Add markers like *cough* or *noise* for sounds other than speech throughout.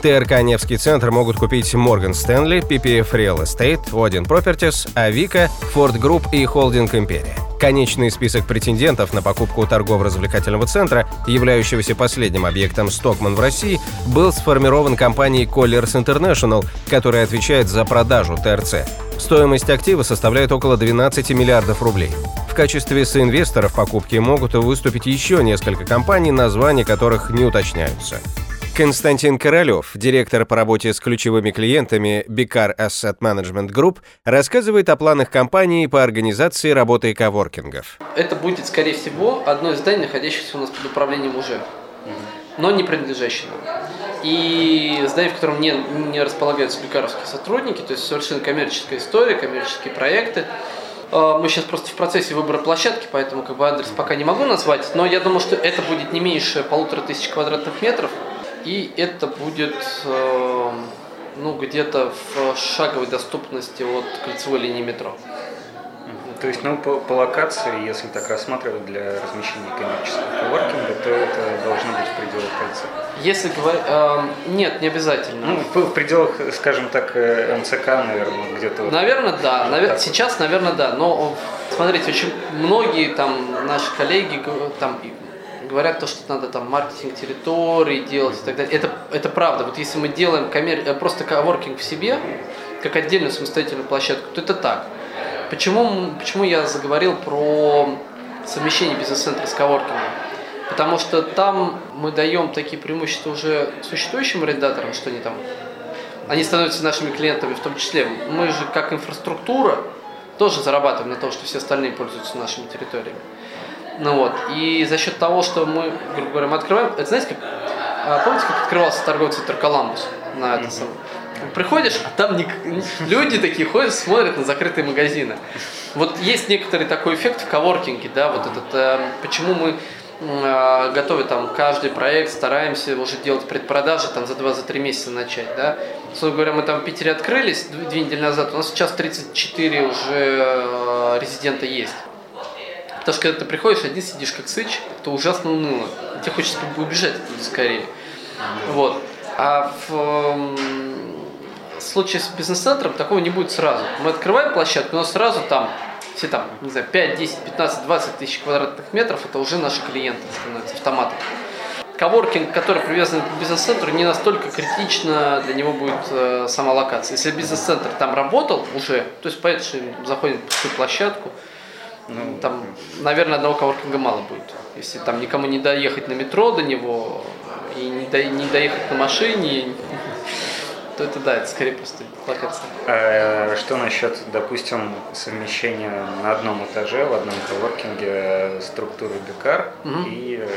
ТРК «Невский центр» могут купить Morgan Stanley, PPF Real Estate, Odin Properties, Авика, Ford Group и Холдинг Империя. Конечный список претендентов на покупку торгово-развлекательного центра, являющегося последним объектом Стокман в России, был сформирован компанией Colliers International, которая отвечает за продажу ТРЦ. Стоимость актива составляет около 12 миллиардов рублей. В качестве соинвесторов покупки могут выступить еще несколько компаний, названия которых не уточняются. Константин Королев, директор по работе с ключевыми клиентами Бикар Asset Management Group, рассказывает о планах компании по организации работы коворкингов. Это будет, скорее всего, одно из зданий, находящихся у нас под управлением уже, но не принадлежащее нам. И здание, в котором не, не располагаются бикаровские сотрудники, то есть совершенно коммерческая история, коммерческие проекты. А, мы сейчас просто в процессе выбора площадки, поэтому как бы адрес пока не могу назвать, но я думаю, что это будет не меньше полутора тысяч квадратных метров. И это будет э, ну, где-то в шаговой доступности от кольцевой линии метро. То есть, ну, по, по локации, если так рассматривать для размещения коммерческого коворкинга, то это должно быть в пределах кольца. Если говорить... Э, нет, не обязательно. Ну, в, в пределах, скажем так, э, МЦК, наверное, где-то... Наверное, да. Навер... Сейчас, наверное, да. Но, смотрите, очень многие там наши коллеги там говорят то, что надо там маркетинг территории делать и так далее. Это, это правда. Вот если мы делаем коммер... Э, просто коворкинг в себе, как отдельную самостоятельную площадку, то это так. Почему, почему я заговорил про совмещение бизнес-центра с коворкингом? Потому что там мы даем такие преимущества уже существующим арендаторам, что они там, они становятся нашими клиентами в том числе. Мы же как инфраструктура тоже зарабатываем на том, что все остальные пользуются нашими территориями. Ну вот. И за счет того, что мы, грубо говоря, мы открываем, это знаете, как, а, помните, как открывался торговый центр Коламбус на это самое? Приходишь, а там не, люди такие ходят, смотрят на закрытые магазины. Вот есть некоторый такой эффект в коворкинге, да, вот этот, э, почему мы э, готовы там каждый проект, стараемся уже делать предпродажи там за 2-3 месяца начать, да. Собственно говоря, мы там в Питере открылись две недели назад, у нас сейчас 34 уже э, резидента есть. Потому что когда ты приходишь, один сидишь как сыч, то ужасно уныло. Тебе хочется убежать оттуда скорее. Вот. А в случае с бизнес-центром такого не будет сразу. Мы открываем площадку, но сразу там все там, не знаю, 5, 10, 15, 20 тысяч квадратных метров, это уже наши клиенты становятся автоматом. Коворкинг, который привязан к бизнес-центру, не настолько критично для него будет э, сама локация. Если бизнес-центр там работал уже, то есть понятно, что заходим в площадку, ну, там, наверное, одного коворкинга мало будет. Если там никому не доехать на метро до него и не, до, не доехать на машине, *laughs* то это да, это скорее просто локация. А что насчет, допустим, совмещения на одном этаже, в одном коворкинге структуры БКАР угу. и э,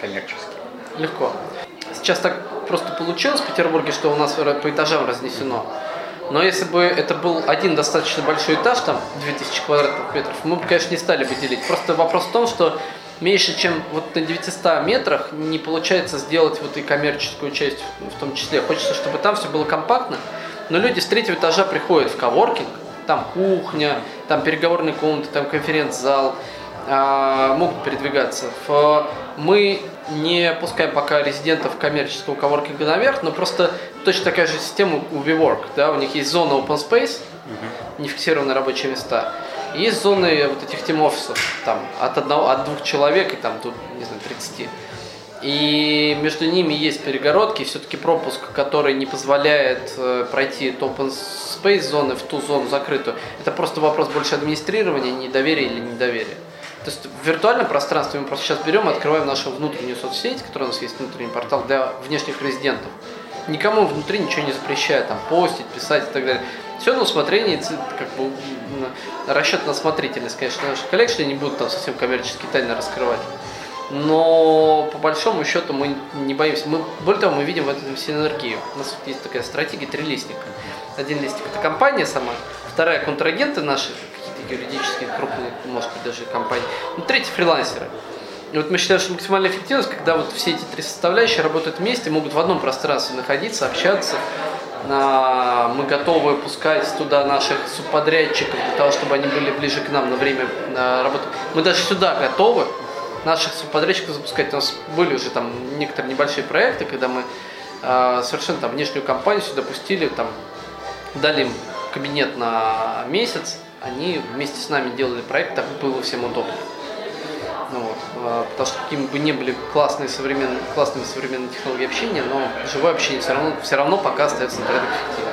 коммерческий? Легко. Сейчас так просто получилось в Петербурге, что у нас по этажам разнесено. Но если бы это был один достаточно большой этаж, там 2000 квадратных метров, мы бы, конечно, не стали бы делить. Просто вопрос в том, что меньше, чем вот на 900 метрах не получается сделать вот и коммерческую часть в том числе. Хочется, чтобы там все было компактно, но люди с третьего этажа приходят в коворкинг, там кухня, там переговорные комнаты, там конференц-зал, а, могут передвигаться. Мы не пускаем пока резидентов коммерческого коворкинга наверх, но просто точно такая же система у WeWork. Да? У них есть зона open space, uh-huh. нефиксированные рабочие места. И есть зоны вот этих тим-офисов, там, от, одного, от двух человек и там тут, не знаю, 30. И между ними есть перегородки, все-таки пропуск, который не позволяет э, пройти от open space зоны в ту зону закрытую. Это просто вопрос больше администрирования, недоверия или недоверия. То есть в виртуальном пространстве мы просто сейчас берем и открываем нашу внутреннюю соцсеть, которая у нас есть внутренний портал для внешних резидентов. Никому внутри ничего не запрещает, там, постить, писать и так далее. Все на усмотрение, как бы расчет на осмотрительность, конечно, наших коллег, что они будут там совсем коммерческие тайны раскрывать. Но по большому счету мы не боимся. Мы, более того, мы видим в этом синергию. У нас есть такая стратегия три листника. Один листик это компания сама, вторая контрагенты наши, какие-то юридические крупные, может быть, даже компании. Ну, третий фрилансеры. И вот мы считаем, что максимальная эффективность, когда вот все эти три составляющие работают вместе, могут в одном пространстве находиться, общаться. Мы готовы пускать туда наших субподрядчиков для того, чтобы они были ближе к нам на время работы. Мы даже сюда готовы наших субподрядчиков запускать. У нас были уже там некоторые небольшие проекты, когда мы э, совершенно там внешнюю компанию сюда пустили, там дали им кабинет на месяц, они вместе с нами делали проект, так было всем удобно. А, потому что какими бы ни были классные современные, классными современные технологии общения, но живое общение все равно, все равно пока остается на порядок эффективным.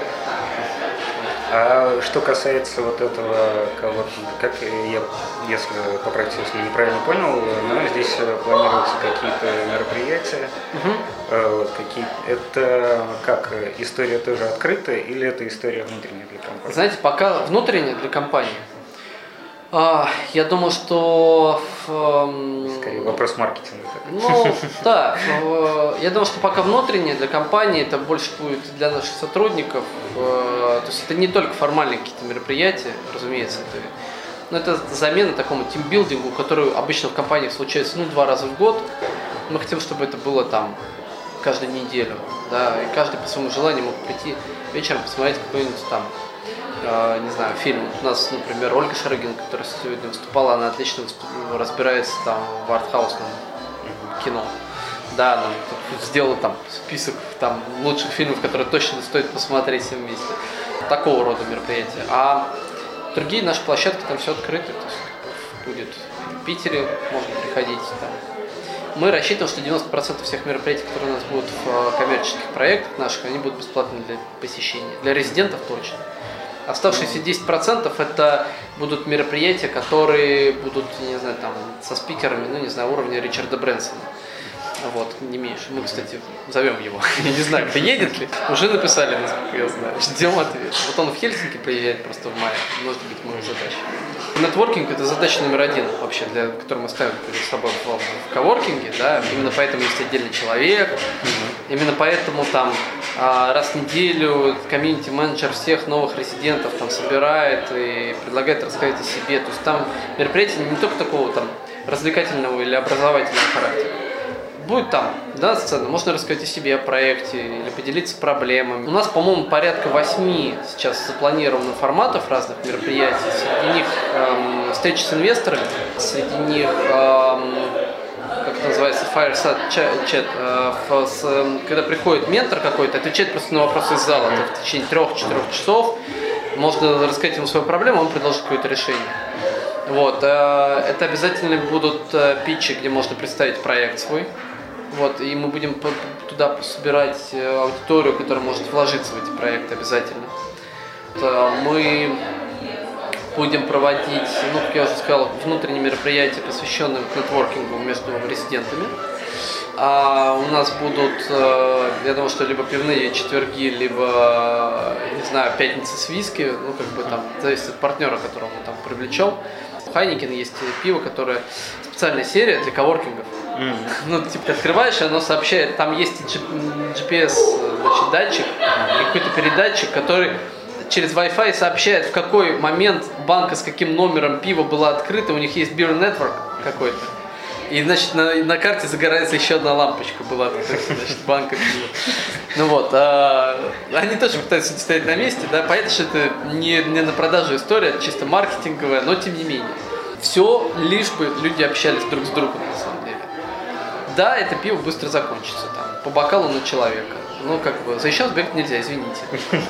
А что касается вот этого как я, если поправьте, если неправильно понял, но здесь планируются какие-то мероприятия, угу. вот, какие, это как, история тоже открытая или это история внутренняя для компании? Знаете, пока внутренняя для компании, я думаю, что... Эм, Скорее вопрос маркетинга. Ну, да. Я думаю, что пока внутреннее для компании, это больше будет для наших сотрудников. Э, то есть это не только формальные какие-то мероприятия, разумеется, это но это замена такому тимбилдингу, который обычно в компаниях случается ну, два раза в год. Мы хотим, чтобы это было там каждую неделю. Да, и каждый по своему желанию мог прийти вечером посмотреть какой-нибудь там э, не знаю, фильм. У нас, например, Ольга Шарыгина, которая сегодня выступала, она отлично выступ... разбирается там в артхаусном кино. Да, она сделала там список там лучших фильмов, которые точно стоит посмотреть всем вместе. Такого рода мероприятия. А другие наши площадки там все открыто. То есть будет в Питере, можно приходить там. Мы рассчитываем, что 90% всех мероприятий, которые у нас будут в э, коммерческих проектах наших, они будут бесплатны для посещения. Для резидентов точно. Оставшиеся 10% это будут мероприятия, которые будут, не знаю, там, со спикерами, ну, не знаю, уровня Ричарда Брэнсона. Вот, не меньше. Мы, кстати, зовем его. Я не знаю, приедет ли. Уже написали, насколько я знаю. Ждем ответ. Вот он в Хельсинки приезжает просто в мае. Может быть, мы задача. Нетворкинг – это задача номер один вообще, для которой мы ставим перед собой в, в коворкинге. Да? Именно поэтому есть отдельный человек. Именно поэтому там а, раз в неделю комьюнити-менеджер всех новых резидентов там собирает и предлагает рассказать о себе. То есть там мероприятие не только такого там развлекательного или образовательного характера будет там, да, сцена, можно рассказать о себе, о проекте или поделиться проблемами. У нас, по-моему, порядка восьми сейчас запланировано форматов разных мероприятий. Среди них эм, встречи с инвесторами, среди них эм, как это называется, fireside chat, э, эм, когда приходит ментор какой-то, отвечает просто на вопросы из зала, это в течение трех-четырех часов, можно рассказать ему свою проблему, он предложит какое-то решение. Вот, э, это обязательно будут э, питчи, где можно представить проект свой, вот, и мы будем туда собирать э, аудиторию, которая может вложиться в эти проекты обязательно. Мы будем проводить, ну, как я уже сказал, внутренние мероприятия, посвященные нетворкингу между резидентами. А у нас будут, э, я думаю, что либо пивные четверги, либо, не знаю, пятницы с виски, ну, как бы там, зависит от партнера, которого мы там привлечем. У Хайникин есть пиво, которое специальная серия для коворкингов. Mm. Ну, типа, открываешь, оно сообщает, там есть GPS, значит, датчик, какой-то передатчик, который через Wi-Fi сообщает, в какой момент банка с каким номером пива была открыта, у них есть Beer Network какой-то. И, значит, на, на карте загорается еще одна лампочка была, значит, банка пива. Ну вот, а, они тоже пытаются стоять на месте, да, понятно, что это не, не на продажу история, чисто маркетинговая, но тем не менее. Все лишь бы люди общались друг с другом, на самом деле. Да, это пиво быстро закончится, там, по бокалу на человека. Ну, как бы, за еще сбегать нельзя, извините.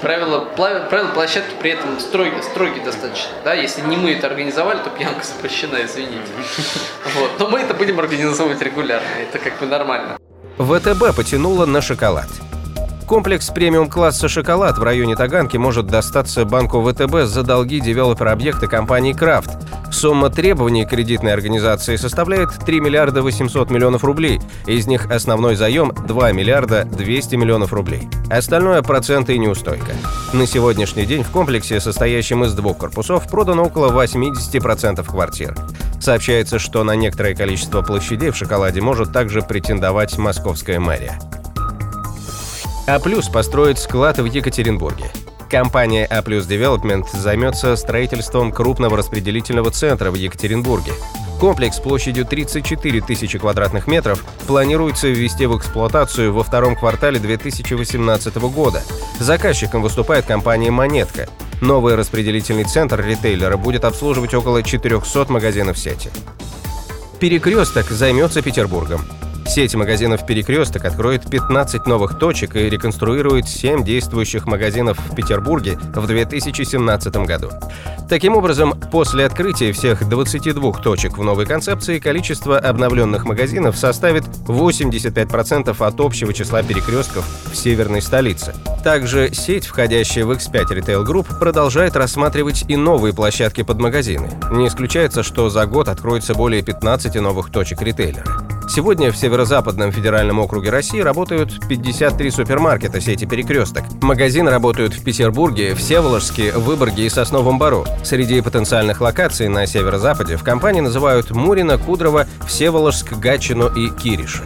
Правила, правила площадки при этом строгие, строгие достаточно. Да? Если не мы это организовали, то пьянка запрещена, извините. Вот. Но мы это будем организовывать регулярно, это как бы нормально. ВТБ потянуло на шоколад. Комплекс премиум-класса «Шоколад» в районе Таганки может достаться банку ВТБ за долги девелопера объекта компании «Крафт». Сумма требований кредитной организации составляет 3 миллиарда 800 миллионов рублей. Из них основной заем – 2 миллиарда 200 миллионов рублей. Остальное – проценты и неустойка. На сегодняшний день в комплексе, состоящем из двух корпусов, продано около 80% квартир. Сообщается, что на некоторое количество площадей в «Шоколаде» может также претендовать московская мэрия. А плюс построит склад в Екатеринбурге. Компания A Plus Development займется строительством крупного распределительного центра в Екатеринбурге. Комплекс площадью 34 тысячи квадратных метров планируется ввести в эксплуатацию во втором квартале 2018 года. Заказчиком выступает компания «Монетка». Новый распределительный центр ритейлера будет обслуживать около 400 магазинов сети. Перекресток займется Петербургом. Сеть магазинов «Перекресток» откроет 15 новых точек и реконструирует 7 действующих магазинов в Петербурге в 2017 году. Таким образом, после открытия всех 22 точек в новой концепции количество обновленных магазинов составит 85% от общего числа перекрестков в северной столице. Также сеть, входящая в X5 Retail Group, продолжает рассматривать и новые площадки под магазины. Не исключается, что за год откроется более 15 новых точек ритейлера. Сегодня в Северо-Западном федеральном округе России работают 53 супермаркета сети «Перекресток». Магазины работают в Петербурге, Всеволожске, Выборге и Сосновом Бару. Среди потенциальных локаций на Северо-Западе в компании называют Мурина, Кудрово, Всеволожск, Гатчину и Кириши.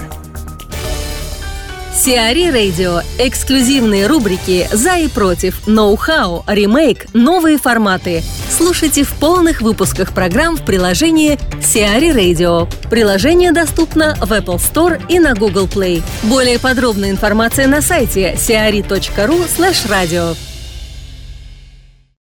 Сиари Радио. Эксклюзивные рубрики «За и против», «Ноу-хау», «Ремейк», «Новые форматы». Слушайте в полных выпусках программ в приложении Сиари Radio. Приложение доступно в Apple Store и на Google Play. Более подробная информация на сайте siari.ru slash radio.